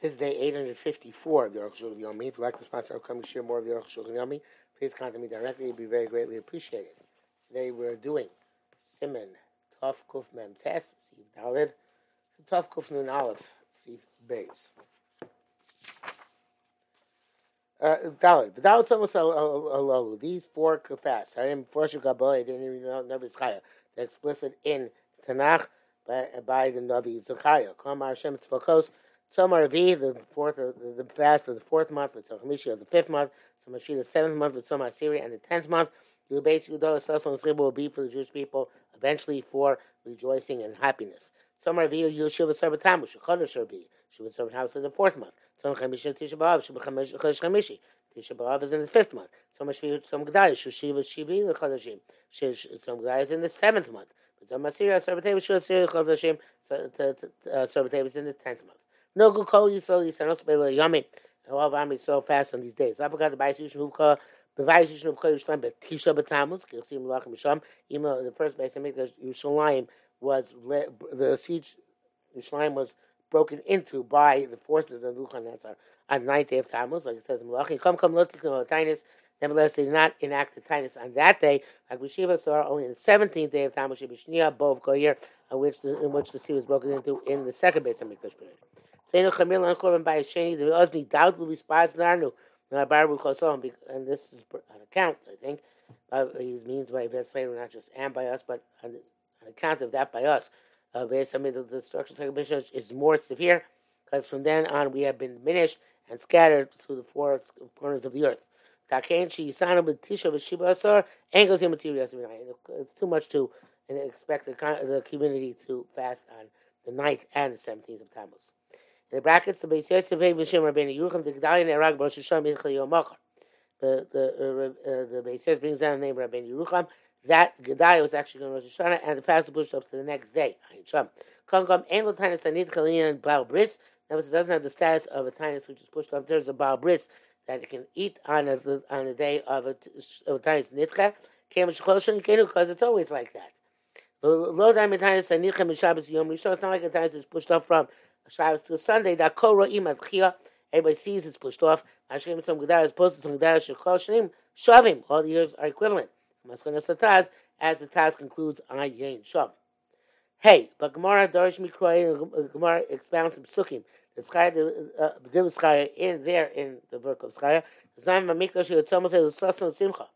This is day 854 of the Aruch Shulchan Yomi. If you'd like to sponsor upcoming share more of the Aruch Shulchan Yomi, please contact me directly. It'd be very greatly appreciated. Today we're doing Simon Tov Kuf Mem Tes Sif Dalid Tov Kuf Nun Aleph Sif Beis. Uh, Dalid. V'dalid Tzomos Alalu. These four fasts. I am of Kabbalah. I didn't even know Navi Zechariah. They're explicit in Tanakh by, by the Navi Zechariah. Kamar Hashem Tzvakos. Tzom Arvi, the fourth, uh, the, the fast of the fourth month, with Tzom of the fifth month, Tzom Ashvi the seventh month, with Tzom Asiri, and the tenth month. You basically do Sason will be for the Jewish people, eventually for rejoicing and happiness. Tzom Arvi, you Shiva Sarvatamu, Shechodesh Arvi, Shiva Sarvatamu in the fourth month. Tzom Chamishi, Tisha B'Av, Shiva Chodesh Chamishi. Tisha B'Av is in the fifth month. Tzom Ashvi, Tzom G'dai, Shiva Shivi, the Chodeshim. Tzom is in the seventh month. Tzom Asiri, Sarvatamu, Shiva Asiri, Chodeshim. Is in the tenth month. No good call you so you send us by yummy. All of army so fast on these days. So I forgot the Bayis Yishnu Huvka, the Bayis Yishnu Huvka but Tisha B'Tammuz, you'll see Melachim Misham, even the first Bayis Hamikdash Yerushalayim was, the siege Yerushalayim was broken into by the forces of Nebuchadnezzar on the ninth day of Tammuz, like it says in Melachim, come, come, look, look, Tainus. Nevertheless, they did not enact the Tainus on that day, like Rishiva saw only on the 17th day of Tammuz, Shibishnia, Bov Koyer, in uh, which the, in which the sea was broken into in the second Bayis Hamikdash period. And this is an account, I think. Uh, he means by Vet Slater, not just and by us, but on, on account of that by us. Uh, the destruction of the is more severe, because from then on we have been diminished and scattered to the four corners of the earth. It's too much to expect the, the community to fast on the 9th and the 17th of Tammuz. The brackets, the Beis Yosef V'Shem Rabbeinu Yerucham the Gedalia Nerag Rosh Hashanah Minchal Yom Machar. The the uh, uh, the Beis Yosef brings down the name Rabbeinu Yerucham. That Gedalia was actually going to Rosh Hashanah, and the fast pushed up to the next day. Ayin Sham. Kongam Ein Lo Tainus Anid Kalin Baal Bris. That was it doesn't have the status of a Tainus which is pushed up. There's a Baal Bris that you can eat on a on a day of a, of a Tainus Nitcha. Because it's always like that. It's not like a Tainus is pushed up from Shabbos to Sunday, that kol ro'im adchia, everybody sees it's pushed off. Hashem some gedar is posted some gedar shekol shnim shavim. All the years are equivalent. Maskana sataz as the task concludes on Yain Shav. Hey, but Gemara Darish Mikroy Gemara expounds some sukkim. The Schaya, the uh, Schaya in there in the work of Schaya. The time of Mikdash, the Tzomah says, Sasan Simcha.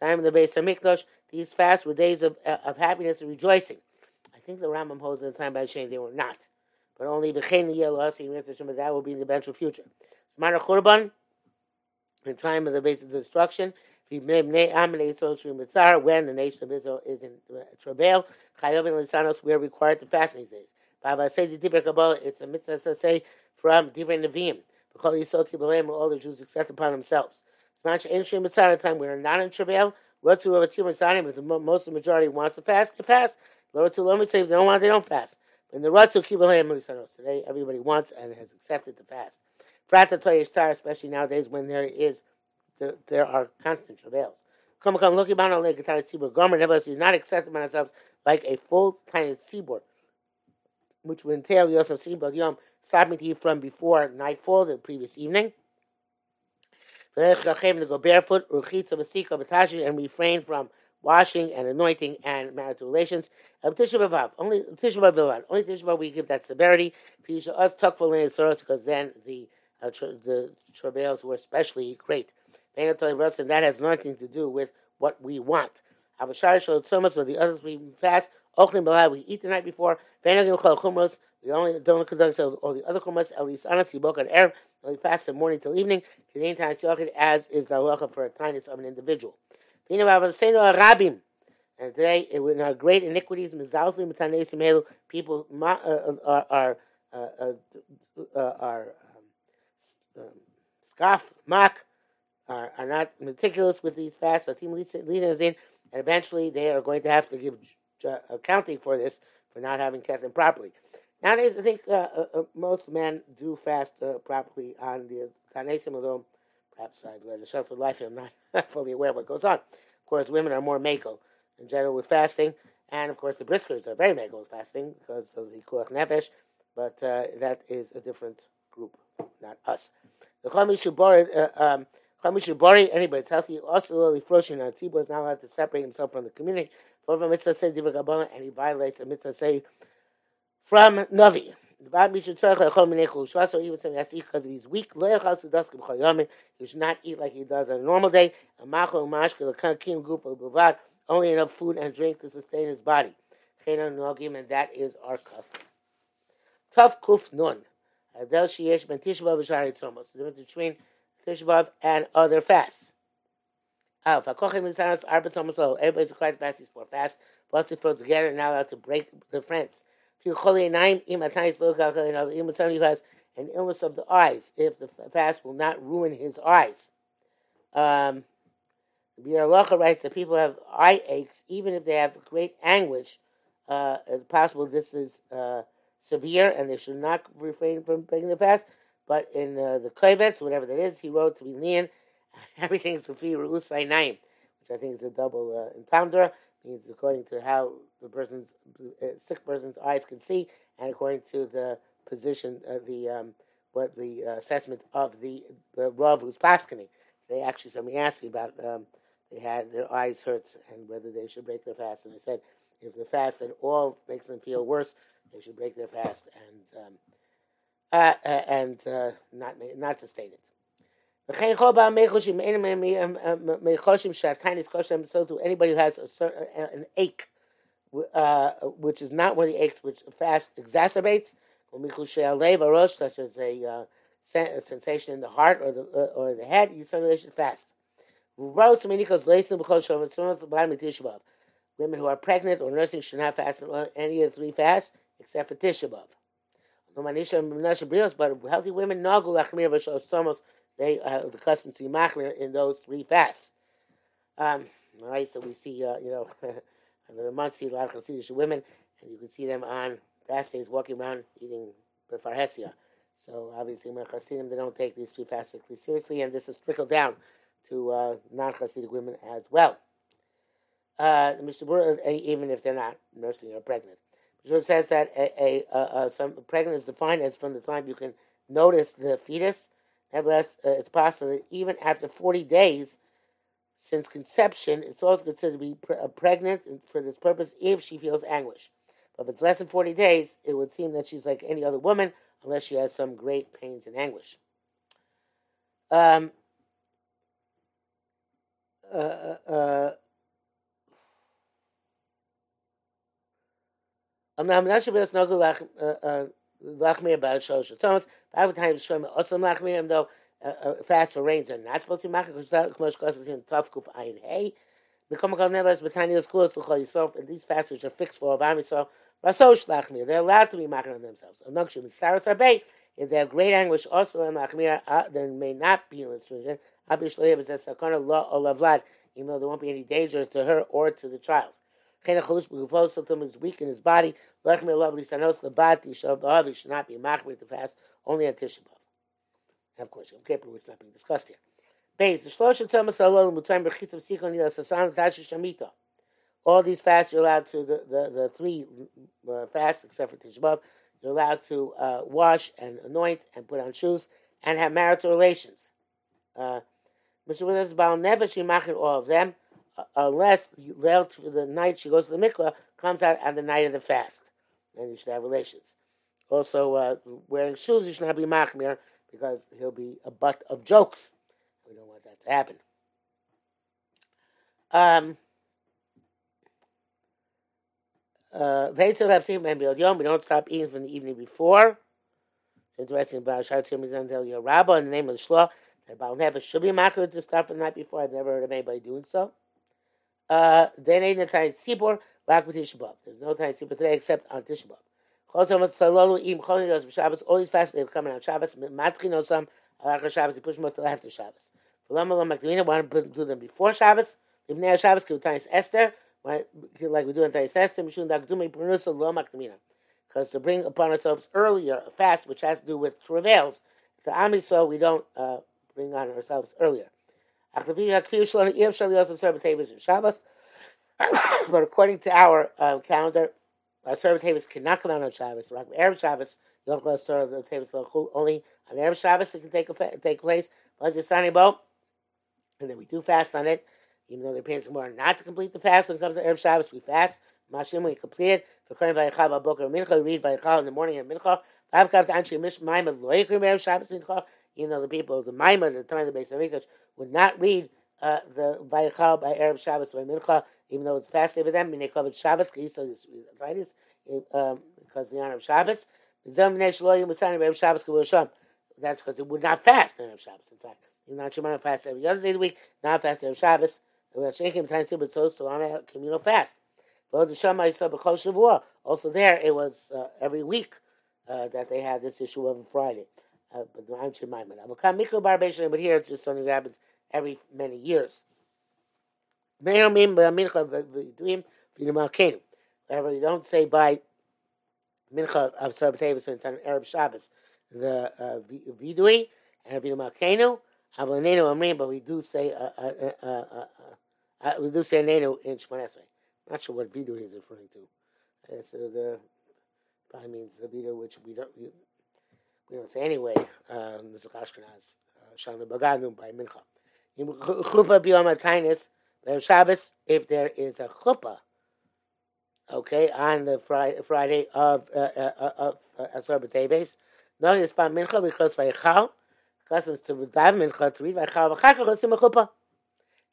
Time of the base of Mikdash, these fasts were days of, uh, of happiness and rejoicing. I think the Rambam holds in the time by Shane they were not but only b'chein yelos that will be in the eventual future. Smara churban, in time of the base of destruction, when the nation of Israel is in travail, chayovin lisanos, we are required to fast these days. Baba say the Divrei Kabbalah, it's a mitzvah say from Divrei Nevi'im. Because Yisrael Kibbalim, all the Jews accept upon themselves. Smash Mitzvah time we are not in travail. To have a team but the most of the majority wants to fast, they fast. Lower to lower say they don't want, they don't fast. In the Ratzu Kibbutz today, everybody wants and has accepted the fast. Frata Star, especially nowadays when there is there, there are constant travails. Come come look about on a tiny seaboard. Gomer nevertheless is not accepted by ourselves like a full tiny seaboard, which would entail Yosef seaboard yom stopping to eat from before nightfall the previous evening. To go barefoot, and refrain from washing and anointing and marital relations. Only Tisha B'av, only Tisha B'av we give that severity. Us because then the uh, the travails were especially great. And that has nothing to do with what we want. Avashar Shalotzomas or the others we fast. Ochlim B'av we eat the night before. We only don't conduct all the other chumas. At least honestly, book and air. Only fast from morning till evening. As is the halacha for a kindness of an individual. And today, in our great iniquities, people uh, uh, are are uh, are um, um, scoff, mock, are, are not meticulous with these fasts. In, and eventually, they are going to have to give accounting for this for not having kept them properly. Nowadays, I think uh, uh, most men do fast uh, properly on the Tanesim, although perhaps I've led a sheltered life and I'm not fully aware of what goes on. Of course, women are more mako in general with fasting, and of course, the briskers are very mako with fasting because of the kuach nefesh, but uh, that is a different group. not us. The Chamishu uh, um, Chamishu anybody that's healthy, also Lily Froshin on Tzibor is not allowed to separate himself from the community. For mitzvah say and he violates a mitzvah say from Navi. The Bab Mishnah Tzarech Lechol Minei so even something has to eat because he's weak. Yamin. He should not eat like he does on a normal day. Only enough food and drink to sustain his body. Chenan Nogim, and that is our custom. Tough Kuf Nun. The difference between Tishbav and other fasts. Everybody's required to fast these four fasts. Plus, throw together and not allowed to break the friends. Somebody who has an illness of the eyes, if the fast will not ruin his eyes. Um, Biur writes that people have eye aches, even if they have great anguish. Uh, it's possible this is uh, severe and they should not refrain from breaking the fast. But in uh, the Kovetz, whatever that is, he wrote to be lean. Everything's to be Ru'usai Naim, which I think is a double uh, entendre means according to how the person's uh, sick person's eyes can see, and according to the position, uh, the um, what the uh, assessment of the, the Rav who's paskening. They actually somebody asked me about um, they had their eyes hurt and whether they should break their fast, and I said if the fast at all makes them feel worse, they should break their fast and um, uh, uh and uh, not not sustain it. Anybody who has a certain, an ache, uh, which is not one of the aches which fast exacerbates, such as a, uh, a sensation in the heart or the uh, or the head, you suddenly should fast. Women who are pregnant or nursing should not fast any of the three fasts except for Tisha B'av. But healthy women, they have the custom to be machmir in those three fasts. Um, all right, so we see, uh, you know, the month see a lot of Hasidic women, and you can see them on fast days walking around eating the farhesia. So obviously, when Hasidim, they don't take these three fasts seriously, and this is trickled down to uh, non-Hasidic women as well. Uh, Mr. Bur, even if they're not nursing or pregnant. Mr. says that a, a, a, some pregnant is defined as from the time you can notice the fetus Nevertheless, uh, it's possible that even after 40 days since conception, it's also considered to be pre- uh, pregnant for this purpose if she feels anguish. But if it's less than 40 days, it would seem that she's like any other woman unless she has some great pains and anguish. Um, uh, uh, uh lachmir about shosha Thomas. Five times shloim also lachmir, even though uh, uh, fast for rains are not supposed to be that kmosh causes in tough kuf ayin hey. The Komakal Neves Betania schools L'chol Yisrael, and these fasts which are fixed for Avam Yisrael, Rasosh Lachmir, they're allowed to be machmir on themselves. Anokshim, it's Taras Arbei, if they have great anguish also in Lachmir, uh, then may not be in restriction. Abish Leib says Sakana La Olavlad, even though there won't be any danger to her or to the child. Sometimes is weak in his body. Lechmir Lovely Sanos Labati Shabbav, should not be machmir to fast only on Tisha B'Av. Of course, Yom Kippur, which is not being discussed here. Base, the Shlosh Thomas Alol, Mutayim Bechitz of Sikon Yila Sasan Tashi Shamita. All these fasts you're allowed to, the, the, the three uh, fasts, except for Tisha B'Av, you're allowed to uh, wash and anoint and put on shoes and have marital relations. Uh, all of them unless the night she goes to the mikvah comes out on the night of the fast, then you should have relations. Also, uh, wearing shoes you should not be machmir because he'll be a butt of jokes. We don't want that to happen. Um, uh, we don't stop eating from the evening before. It's interesting about Shar Rabba in the name of the Shloh. That Baal never should be machmir to from the night before. I've never heard of anybody doing so. Uh, ain't Tayit Sibor, back with Tisha There's no Tayit Sibor today except on Tisha B'Av. Chotzom Tzalolu Im Cholin Yos B'Shabbos, always fast, they're coming on Shabbos, Matchin Osam, Alachar Shabbos, they push them until after Shabbos. V'lam Olam Makdavina, want to do them before Shabbos, Livnei Shabbos, Kiv Tayis Esther, like we do in Tayis Esther, Mishun Dagdumi Prunusa Lo Makdavina. Because to bring upon ourselves earlier a fast, which has to do with travails, to Ami so we don't uh, bring on ourselves earlier. But according to our uh, calendar, our Sarah Tavis cannot come out on Shabbos. Erev Shabbos, only on Erev Shabbos it can take a, take place. Was the sunny boat, and then we do fast on it. Even though they're paying some not to complete the fast when it comes to Erev Shabbos, we fast. Mashim we complete it. For Kohen Vayichal Boker Mincha, we read Vayichal in the morning and Mincha. I've got to answer Mish Maimah Loikrim Erev Shabbos Mincha. You know the people of the Maimon at the time of the base of Mikdash would not read uh, the Vayichal by Erev Shabbos by Mincha, even though it's fasting for them. Kovet Shabbos, so arthritis, um, because the honor of Shabbos. That's because it would not fast on Erev Shabbos. In fact, you're not Shemana fast every other day of the week, not fast Erev Shabbos. Shaking time was toast to on a communal fast. Also there, it was uh, every week uh, that they had this issue of Friday. Uh, but but here it's just something that happens every many years. However, you don't say by mincha of Sarah B'Tevis on Arab Shabbos, the uh, vidui and Avinu Malkeinu, Avlanenu Amrim, but we do say uh, uh, uh, uh, we do say Nenu in Shemon Esrei. Not sure what vidui is referring to. It's uh, the probably means the vidui which we don't we, say anyway. Um, Mr. Ashkenaz, Shalom Baganu by mincha. Chuppah biyom atainis, Shabbos, if there is a chuppah okay, on the Friday, of uh, uh, uh of uh, Asar B'Teves. No, it's by Mincha because Vayichal, customs to daven Mincha to read Vayichal, V'chakach Chosim Chuppah.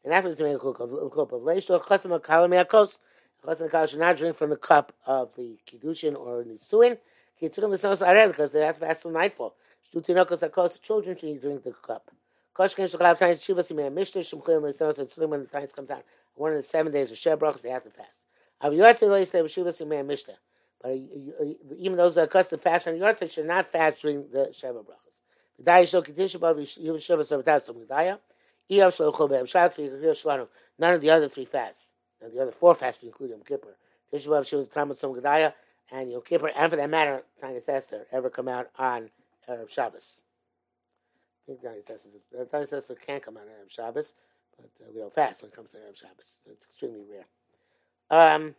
And after this, we make a Chuppah, V'leish Chosim Kalam Yakos, Chosim Kalam should not drink from the cup of the Kiddushin or Nisuin, Kitzurim V'Sos Ared, because they have to fast till nightfall. Shtutinokos Akos, children should drink the cup. Koshkin Shechalav Tainis Shivas Yimei Mishnah, Shemchil V'Sos, Tzlim, when the times comes out, one of the seven days of Shebrachs, they have to fast. But even those that are accustomed to fast on the Yortzeit should not fast during the Sheva Brachas. None of the other three fasts, the other four fasts, including Yom Kippur, Tisha Shivas Tamas Som Gedaya, and Yom Kippur, and for that matter, Tanya Esther, ever come out on Erev Shabbos. I think Tanya Esther can come out on Erev Shabbos, but uh, we don't fast when it comes to Erev Shabbos. It's extremely rare. Um,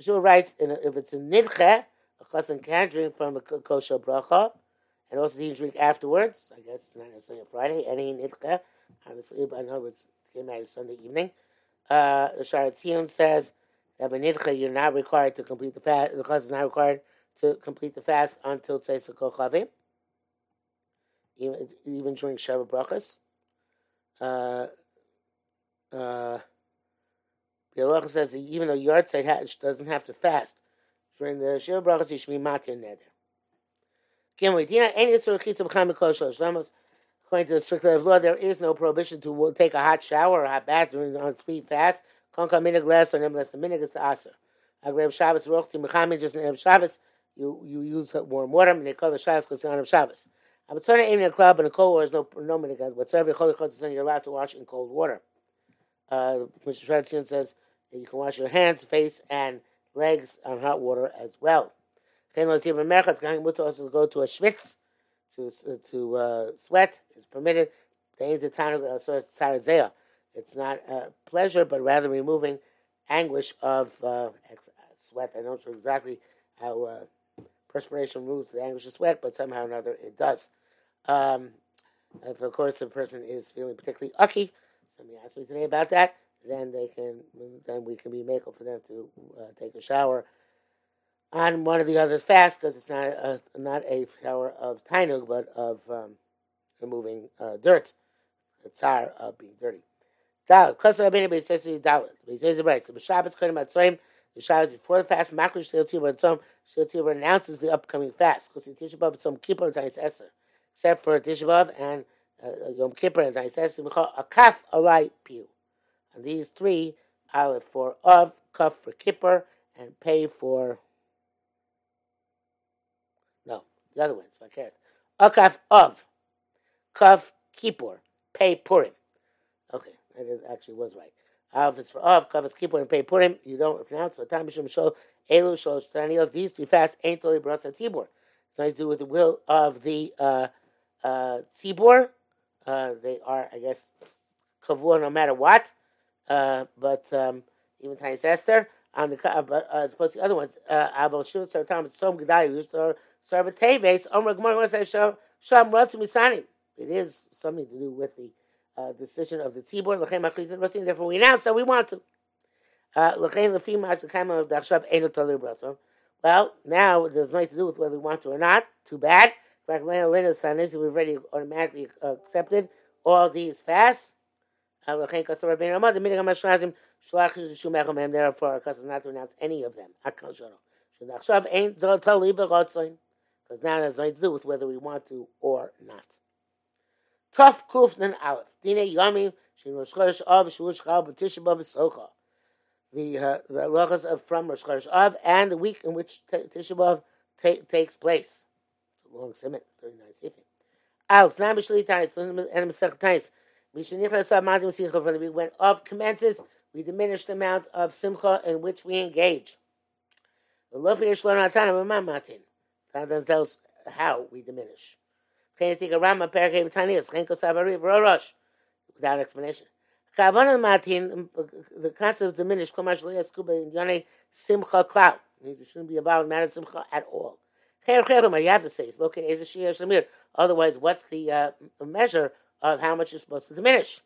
Yeshua writes, if it's a nidche, a chassan can drink from a kosher bracha, and also he can drink afterwards. I guess not necessarily on Friday. Any nidche, obviously, but I know it's came out Sunday evening. Uh, the Sharat says that by you're not required to complete the fast. The chassan is not required to complete the fast until Tzeis Kochavim, even even during Sheva Brachas. Uh, uh, the says that even though Yartzeit doesn't have to fast during the Sheva Brachas, you should be matir neder. According to the strict of law, there is no prohibition to take a hot shower or a hot bath during on three fasts. Konka minig less or nevertheless the minig is the aser. Agrev Shabbos rochti mechamin just in Erev Shabbos you you use warm water and they call the Shabbos because on Shabbos. But certainly in a club and a cold water is no no minig whatsoever. You're allowed to wash in cold water. Uh, Mr. Tradition says you can wash your hands, face, and legs on hot water as well. It's also to go to a schwitz to to uh, sweat is permitted. It's not pleasure, but rather removing anguish of uh, sweat. I don't know exactly how uh, perspiration removes the anguish of sweat, but somehow or another it does. Um, if, of course, a person is feeling particularly ucky, somebody asked me today about that then they can then we can be makel for them to uh, take a shower on one of the other fasts because it's not a, not a shower of tainug but of um, removing uh, dirt, the tsar of being dirty. Dalit. Kosar Rabbeinu says to Dalit. It right. So the Shabbos Kodim Atzayim. The Shabbos before the fast. Makrish Shil Tzibur Tzom. Shil Tzibur announces the upcoming fast. Because Tisha B'av Tzom Kippur Tais Eser. Except for Tisha B'av and uh, Yom Kippur and Tais Eser. A kaf alai piu. And these three, Aleph for of, Kaf for Kippur, and Pay for. No, the other ones, Vakeres. Akaf of, Kaf Kippur, Pay Purim. Okay, is, actually was right. Aleph is for of, Kaf is Kippur, and Pay Purim. You don't pronounce it. Time Shol, Elu Shol, Shtanios. These three fasts ain't totally brought to Tzibur. It's nothing to do with the will of the uh, uh, Tzibur. Uh, they are, I guess, kavua no matter what. Uh, but um, even Tiny Esther on the uh, as opposed to the other ones. Uh, Abel Shul Tom Som Gedai Sarbateves, Omer Gemara Sham Ratzu Misanim. It is something to do with the uh, decision of the tzibur. L'chem achrizin ratzin. Therefore, we announce that we want to. Uh, l'chem lefim ha'shekam of dachshav eno talir bratzon. Well, now there's nothing to do with whether we want to or not. Too bad. We've already automatically accepted all they's fasts. Therefore, our custom not to announce any of them. Because now it has nothing to do with whether we want to or not. Tough kuf then aleph. Dine yamim shin rosh chodesh av shvush chal b'tisha b'av socha. The uh, the halachas of from Rosh Chodesh Av and the week in which Tisha B'av ta- takes place. Long simon, thirty nine sifim. Al tnai b'shli tais and Masech tais. Mishanichas saw matim simcha from the week when Av commences. We diminish the amount of simcha in which we engage. The lofi yishlon atana b'mamatin. That tells how we diminish. Without explanation. The concept of diminished, simcha cloud. Means it shouldn't be about matter simcha at all. You have to say, look at Otherwise, what's the uh, measure of how much you're supposed to diminish?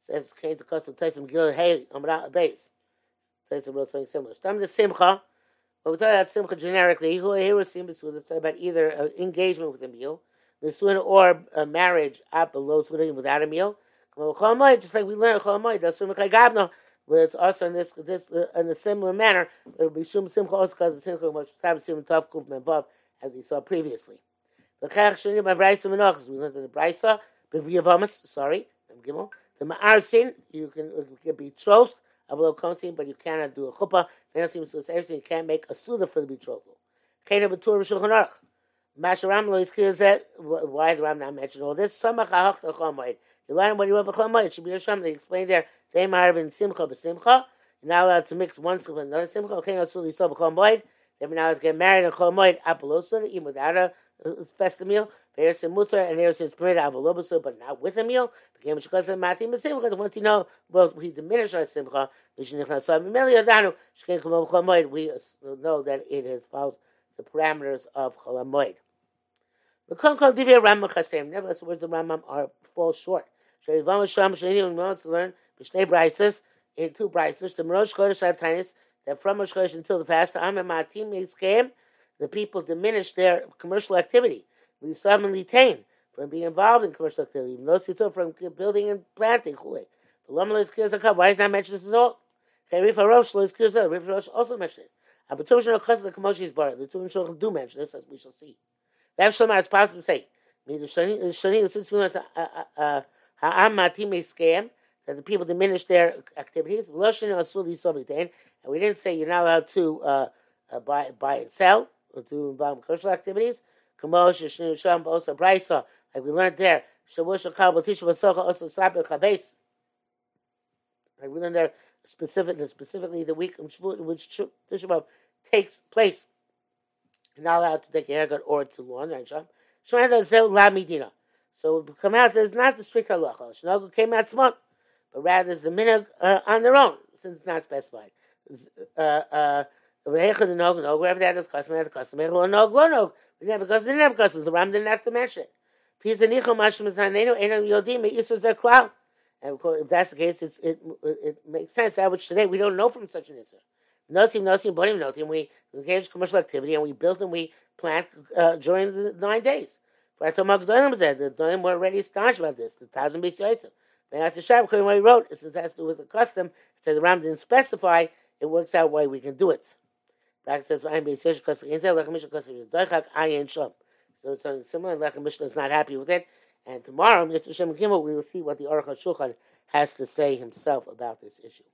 Says, Kain's a custom Taisim Gil Hey Amra base. Taisim wrote something similar. Stam the Simcha. But we talk about Simcha generically. Here we're seeing this about either uh, engagement with a meal Nisuin or a marriage at below without a meal. Just like we learned that's from Gabno, where it's also in this this uh, in a similar manner. It will be Shum Simcha also because the Simcha was Sim Tav Kuf Membav, as we saw previously. The Chach Shani by Brisa Menachas, we learned in the Brisa, Biviyavamas, sorry, the Ma'ar Sin, you can, you can betroth of a kontin, but you cannot do a chuppah. You can't make a suda for the betrothal. Chena Batur Shulchan Aruch. Masharam lo is that why the Ram not mention all this. You learn what you want b'chomoid. It should be Hashem. They explain there. They marvin simcha b'simcha. You're not allowed to mix one simcha with another simcha. Chen asuli so b'chomoid. They're not allowed get married in chomoid apolosur, even without a festive meal. There's some mutar and there's his permitted avolobusur, but not with a meal. Became shkos and mati b'simcha. Because once you know, well, we diminish our simcha. We know that it has follows the parameters of. The Nevertheless, the words of Rambam are fall short. Wants to learn B'shnei Brises in two Brises. The Rosh Chodesh Atanis that from Rosh Chodesh until the fast and the people diminish their commercial activity. We suddenly tame from being involved in commercial activity. Those who took from building and planting. The Why is not mentioned this at all? Rifa Rosh also mentioned it. The. The two Shulchan do mention this, as we shall see. Rav Shlomo, it's possible to say, we learned Ha'am Matim Scam, that the people diminish their activities, and we didn't say you're not allowed to uh, uh, buy, buy and sell, or to involve commercial activities. Like we learned there, like we learned there specifically, specifically the week in which Tisha takes place not allowed to take a haircut or to lawn and shop. So it would come out that it's not the strict halacha. Shnagu came out smart, but rather it's the minhag uh, on their own, since it's not specified. Uh, uh, wherever they had this custom, they had the custom. We never because they never custom. The Ram didn't have to mention it. And if that's the case, it, it, makes sense that which today we don't know from such an issue. Nosim, Nosim, Bonim, Notim. We engage commercial activity and we build and we plant uh, during the nine days. The Donim were already astonished about this. The Tazim Beis Yosef. They asked the Shab, according what he wrote, it says it has to do with the custom. It said the Ram didn't specify, it works out why we can do it. Back says, I'm Beis Yosef, because Lechem Mishnah, because Doichak, Ayin Shom. So it's something similar. Lechem Mishnah is not happy with it. And tomorrow, Mitzvah Shem Gimel, we will see what the Aruch HaShulchan has to say himself about this issue.